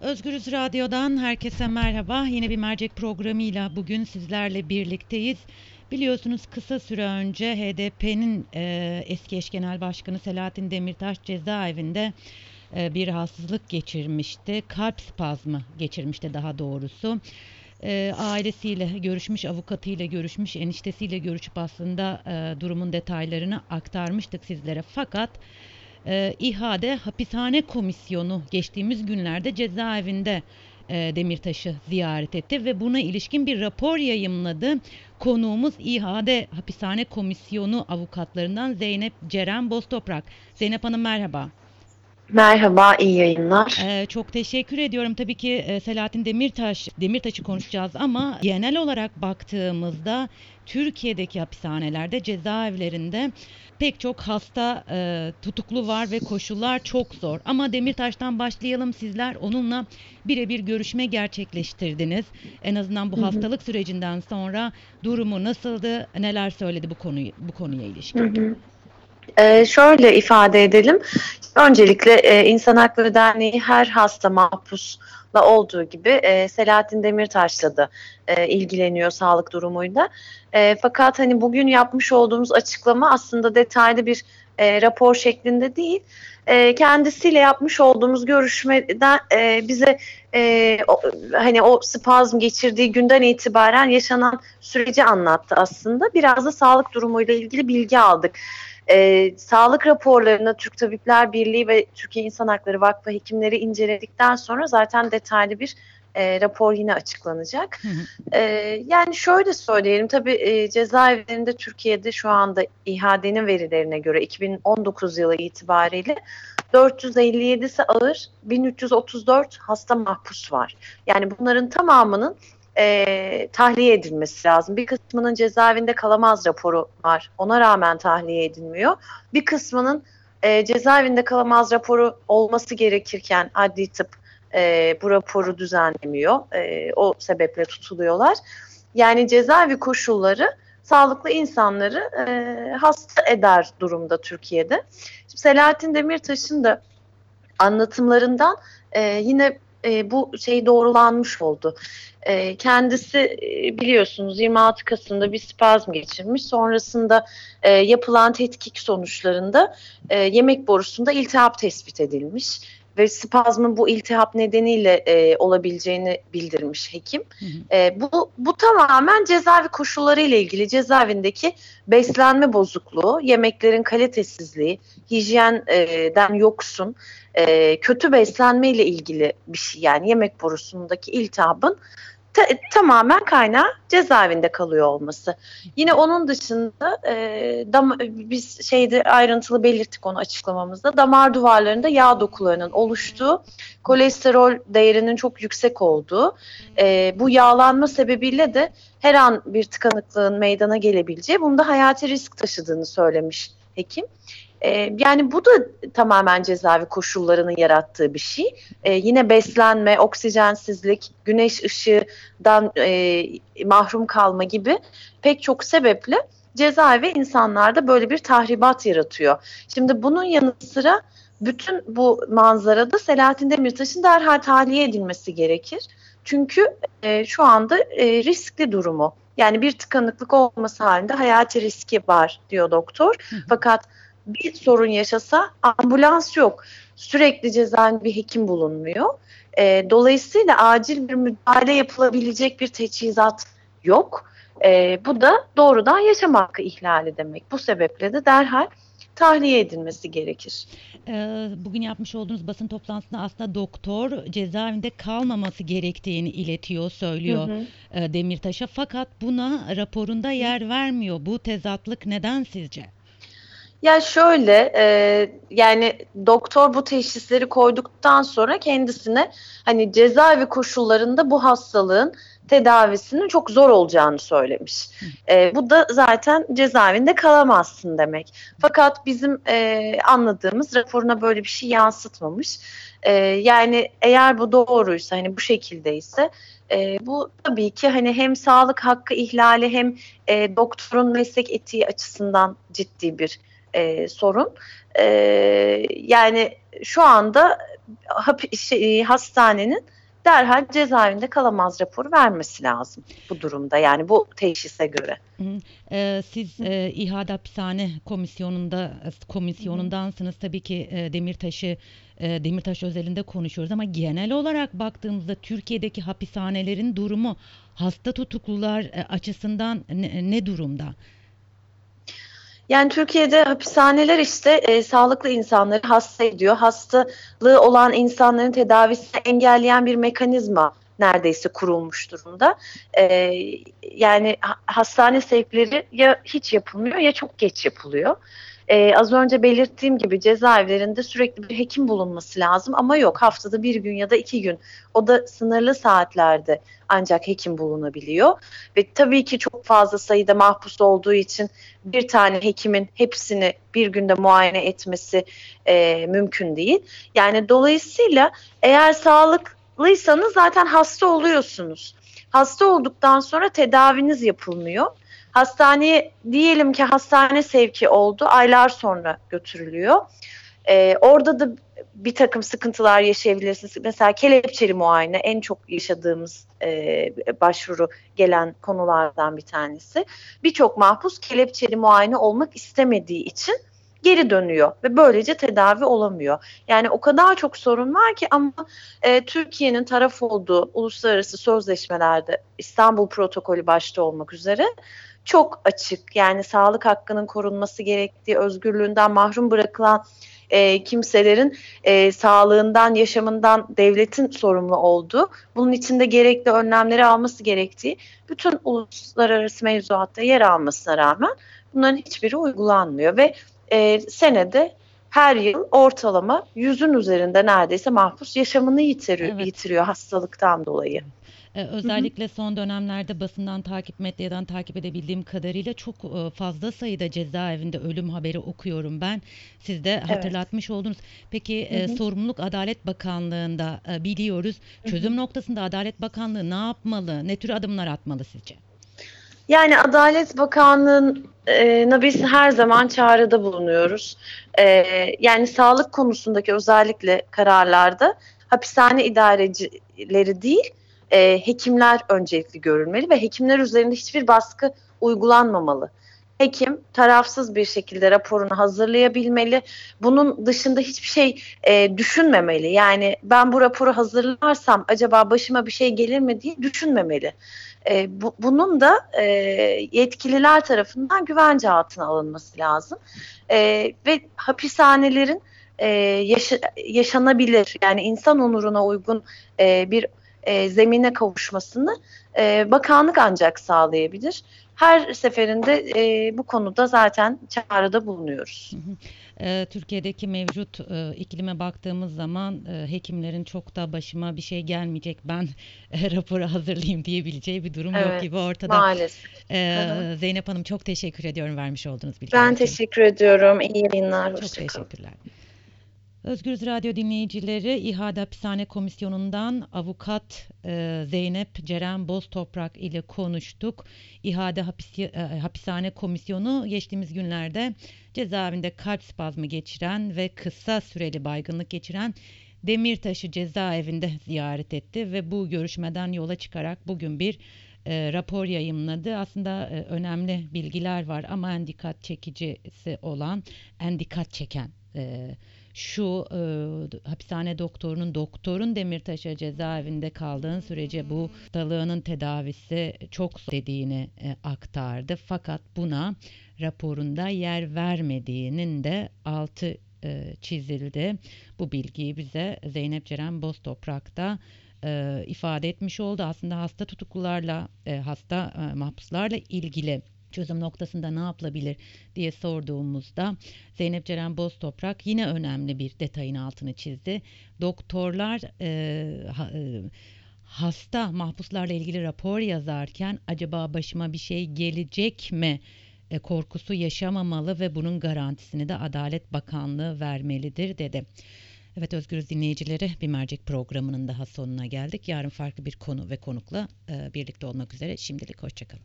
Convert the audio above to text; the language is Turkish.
Özgürüz Radyo'dan herkese merhaba. Yine bir mercek programıyla bugün sizlerle birlikteyiz. Biliyorsunuz kısa süre önce HDP'nin e, eski eş genel başkanı Selahattin Demirtaş cezaevinde e, bir rahatsızlık geçirmişti. Kalp spazmı geçirmişti daha doğrusu. E, ailesiyle görüşmüş, avukatıyla görüşmüş, eniştesiyle görüşüp aslında e, durumun detaylarını aktarmıştık sizlere. Fakat e, İHA'de hapishane komisyonu geçtiğimiz günlerde cezaevinde e, Demirtaş'ı ziyaret etti ve buna ilişkin bir rapor yayımladı. Konuğumuz İHA'de hapishane komisyonu avukatlarından Zeynep Ceren Boztoprak. Zeynep Hanım merhaba. Merhaba, iyi yayınlar. Ee, çok teşekkür ediyorum. Tabii ki e, Selahattin Demirtaş, Demirtaş'ı konuşacağız ama genel olarak baktığımızda Türkiye'deki hapishanelerde, cezaevlerinde pek çok hasta e, tutuklu var ve koşullar çok zor. Ama Demirtaş'tan başlayalım. Sizler onunla birebir görüşme gerçekleştirdiniz. En azından bu hı hı. hastalık sürecinden sonra durumu nasıldı? Neler söyledi bu konuyu bu konuya ilişkin? Hı hı. Ee, şöyle ifade edelim. Öncelikle e, İnsan Hakları Derneği her hasta mahpusla olduğu gibi e, Selahattin Demirtaş'la da e, ilgileniyor sağlık durumuyla. E, fakat hani bugün yapmış olduğumuz açıklama aslında detaylı bir e, rapor şeklinde değil. E, kendisiyle yapmış olduğumuz görüşmeden e, bize e, o, hani o spazm geçirdiği günden itibaren yaşanan süreci anlattı aslında. Biraz da sağlık durumuyla ilgili bilgi aldık. E, sağlık raporlarını Türk Tabipler Birliği ve Türkiye İnsan Hakları Vakfı hekimleri inceledikten sonra zaten detaylı bir e, rapor yine açıklanacak. E, yani şöyle söyleyelim tabii e, cezaevlerinde Türkiye'de şu anda İHA'denin verilerine göre 2019 yılı itibariyle 457'si ağır, 1334 hasta mahpus var. Yani bunların tamamının e, tahliye edilmesi lazım. Bir kısmının cezaevinde kalamaz raporu var. Ona rağmen tahliye edilmiyor. Bir kısmının e, cezaevinde kalamaz raporu olması gerekirken adli tıp e, bu raporu düzenlemiyor. E, o sebeple tutuluyorlar. Yani cezaevi koşulları sağlıklı insanları e, hasta eder durumda Türkiye'de. Şimdi Selahattin Demirtaş'ın da anlatımlarından e, yine e, bu şey doğrulanmış oldu. E, kendisi e, biliyorsunuz 26 Kasım'da bir spazm geçirmiş. Sonrasında e, yapılan tetkik sonuçlarında e, yemek borusunda iltihap tespit edilmiş ve spazmın bu iltihap nedeniyle e, olabileceğini bildirmiş hekim. Hı hı. E, bu bu tamamen cezaevi koşulları ile ilgili cezaevindeki beslenme bozukluğu, yemeklerin kalitesizliği, hijyenden yoksun, e, kötü beslenme ile ilgili bir şey. Yani yemek borusundaki iltihabın ta, tamamen kaynağı cezaevinde kalıyor olması. Yine onun dışında e, dam, biz şeyde ayrıntılı belirttik onu açıklamamızda. Damar duvarlarında yağ dokularının oluştuğu, kolesterol değerinin çok yüksek olduğu, e, bu yağlanma sebebiyle de her an bir tıkanıklığın meydana gelebileceği, bunda hayati risk taşıdığını söylemiş hekim. E, yani bu da tamamen cezaevi koşullarının yarattığı bir şey. E, yine beslenme, oksijensizlik, güneş ışığından e, mahrum kalma gibi pek çok sebeple cezaevi insanlarda böyle bir tahribat yaratıyor. Şimdi bunun yanı sıra bütün bu manzarada Selahattin Demirtaş'ın derhal tahliye edilmesi gerekir. Çünkü e, şu anda e, riskli durumu. Yani bir tıkanıklık olması halinde hayati riski var diyor doktor. Fakat bir sorun yaşasa ambulans yok. Sürekli cezaevinde bir hekim bulunmuyor. E, dolayısıyla acil bir müdahale yapılabilecek bir teçhizat yok. E, bu da doğrudan yaşam hakkı ihlali demek. Bu sebeple de derhal tahliye edilmesi gerekir. Bugün yapmış olduğunuz basın toplantısında aslında doktor cezaevinde kalmaması gerektiğini iletiyor, söylüyor hı hı. Demirtaş'a. Fakat buna raporunda yer vermiyor. Bu tezatlık neden sizce? Ya şöyle e, yani doktor bu teşhisleri koyduktan sonra kendisine hani cezaevi koşullarında bu hastalığın tedavisinin çok zor olacağını söylemiş. E, bu da zaten cezaevinde kalamazsın demek. Fakat bizim e, anladığımız raporuna böyle bir şey yansıtmamış. E, yani eğer bu doğruysa hani bu şekildeyse e, bu tabii ki hani hem sağlık hakkı ihlali hem e, doktorun meslek etiği açısından ciddi bir e, sorun. E, yani şu anda şey, hastanenin derhal cezaevinde kalamaz raporu vermesi lazım bu durumda yani bu teşhise göre. Ee, siz e, İHA'da hapishane komisyonunda komisyonundansınız tabii ki e, Demirtaş'ı e, Demirtaş özelinde konuşuyoruz ama genel olarak baktığımızda Türkiye'deki hapishanelerin durumu hasta tutuklular e, açısından ne, ne durumda? Yani Türkiye'de hapishaneler işte e, sağlıklı insanları hasta ediyor. Hastalığı olan insanların tedavisini engelleyen bir mekanizma neredeyse kurulmuş durumda. E, yani hastane sevkleri ya hiç yapılmıyor ya çok geç yapılıyor. Ee, az önce belirttiğim gibi cezaevlerinde sürekli bir hekim bulunması lazım ama yok haftada bir gün ya da iki gün o da sınırlı saatlerde ancak hekim bulunabiliyor ve tabii ki çok fazla sayıda mahpus olduğu için bir tane hekimin hepsini bir günde muayene etmesi e, mümkün değil. Yani dolayısıyla eğer sağlıklıysanız zaten hasta oluyorsunuz. Hasta olduktan sonra tedaviniz yapılmıyor Hastaneye diyelim ki hastane sevki oldu. Aylar sonra götürülüyor. Ee, orada da bir takım sıkıntılar yaşayabilirsiniz. Mesela kelepçeli muayene en çok yaşadığımız e, başvuru gelen konulardan bir tanesi. Birçok mahpus kelepçeli muayene olmak istemediği için geri dönüyor ve böylece tedavi olamıyor. Yani o kadar çok sorun var ki ama e, Türkiye'nin taraf olduğu uluslararası sözleşmelerde İstanbul protokolü başta olmak üzere çok açık. Yani sağlık hakkının korunması gerektiği, özgürlüğünden mahrum bırakılan e, kimselerin e, sağlığından, yaşamından devletin sorumlu olduğu, bunun içinde gerekli önlemleri alması gerektiği bütün uluslararası mevzuatta yer almasına rağmen bunların hiçbiri uygulanmıyor ve e, senede her yıl ortalama yüzün üzerinde neredeyse mahpus yaşamını yitiriyor, evet. yitiriyor hastalıktan dolayı. Ee, özellikle son dönemlerde basından takip, medyadan takip edebildiğim kadarıyla çok e, fazla sayıda cezaevinde ölüm haberi okuyorum ben. Siz de hatırlatmış evet. oldunuz. Peki e, sorumluluk Adalet Bakanlığı'nda e, biliyoruz. Çözüm hı hı. noktasında Adalet Bakanlığı ne yapmalı? Ne tür adımlar atmalı sizce? Yani Adalet Bakanlığı'na biz her zaman çağrıda bulunuyoruz. Ee, yani sağlık konusundaki özellikle kararlarda hapishane idarecileri değil, e, hekimler öncelikli görülmeli ve hekimler üzerinde hiçbir baskı uygulanmamalı. Hekim tarafsız bir şekilde raporunu hazırlayabilmeli. Bunun dışında hiçbir şey e, düşünmemeli. Yani ben bu raporu hazırlarsam acaba başıma bir şey gelir mi diye düşünmemeli. E, bu, bunun da e, yetkililer tarafından güvence altına alınması lazım. E, ve hapishanelerin e, yaşa, yaşanabilir yani insan onuruna uygun e, bir e, zemine kavuşmasını e, bakanlık ancak sağlayabilir. Her seferinde e, bu konuda zaten çağrıda bulunuyoruz. E, Türkiye'deki mevcut e, iklime baktığımız zaman e, hekimlerin çok da başıma bir şey gelmeyecek ben e, raporu hazırlayayım diyebileceği bir durum evet, yok gibi ortada. Maalesef. E, Zeynep Hanım çok teşekkür ediyorum vermiş olduğunuz bilgiler Ben teşekkür ediyorum. İyi yayınlar. Çok teşekkürler. Özgürüz Radyo dinleyicileri İHA'da Hapishane Komisyonu'ndan avukat e, Zeynep Ceren Boztoprak ile konuştuk. İHA'da hapis, e, Hapishane Komisyonu geçtiğimiz günlerde cezaevinde kalp spazmı geçiren ve kısa süreli baygınlık geçiren Demirtaş'ı cezaevinde ziyaret etti ve bu görüşmeden yola çıkarak bugün bir e, rapor yayımladı. Aslında e, önemli bilgiler var ama en dikkat çekicisi olan, en dikkat çeken e, şu e, hapishane doktorunun doktorun Demirtaş'a cezaevinde kaldığın sürece bu hastalığının tedavisi çok dediğini e, aktardı. Fakat buna raporunda yer vermediğinin de altı e, çizildi. Bu bilgiyi bize Zeynep Ceren Boztoprak'ta e, ifade etmiş oldu. Aslında hasta tutuklularla, e, hasta e, mahpuslarla ilgili çözüm noktasında ne yapılabilir diye sorduğumuzda Zeynep Ceren Boztoprak yine önemli bir detayın altını çizdi. Doktorlar e, e, hasta mahpuslarla ilgili rapor yazarken acaba başıma bir şey gelecek mi e, korkusu yaşamamalı ve bunun garantisini de Adalet Bakanlığı vermelidir dedi. Evet Özgürüz dinleyicileri bir mercek programının daha sonuna geldik. Yarın farklı bir konu ve konukla e, birlikte olmak üzere. Şimdilik hoşçakalın.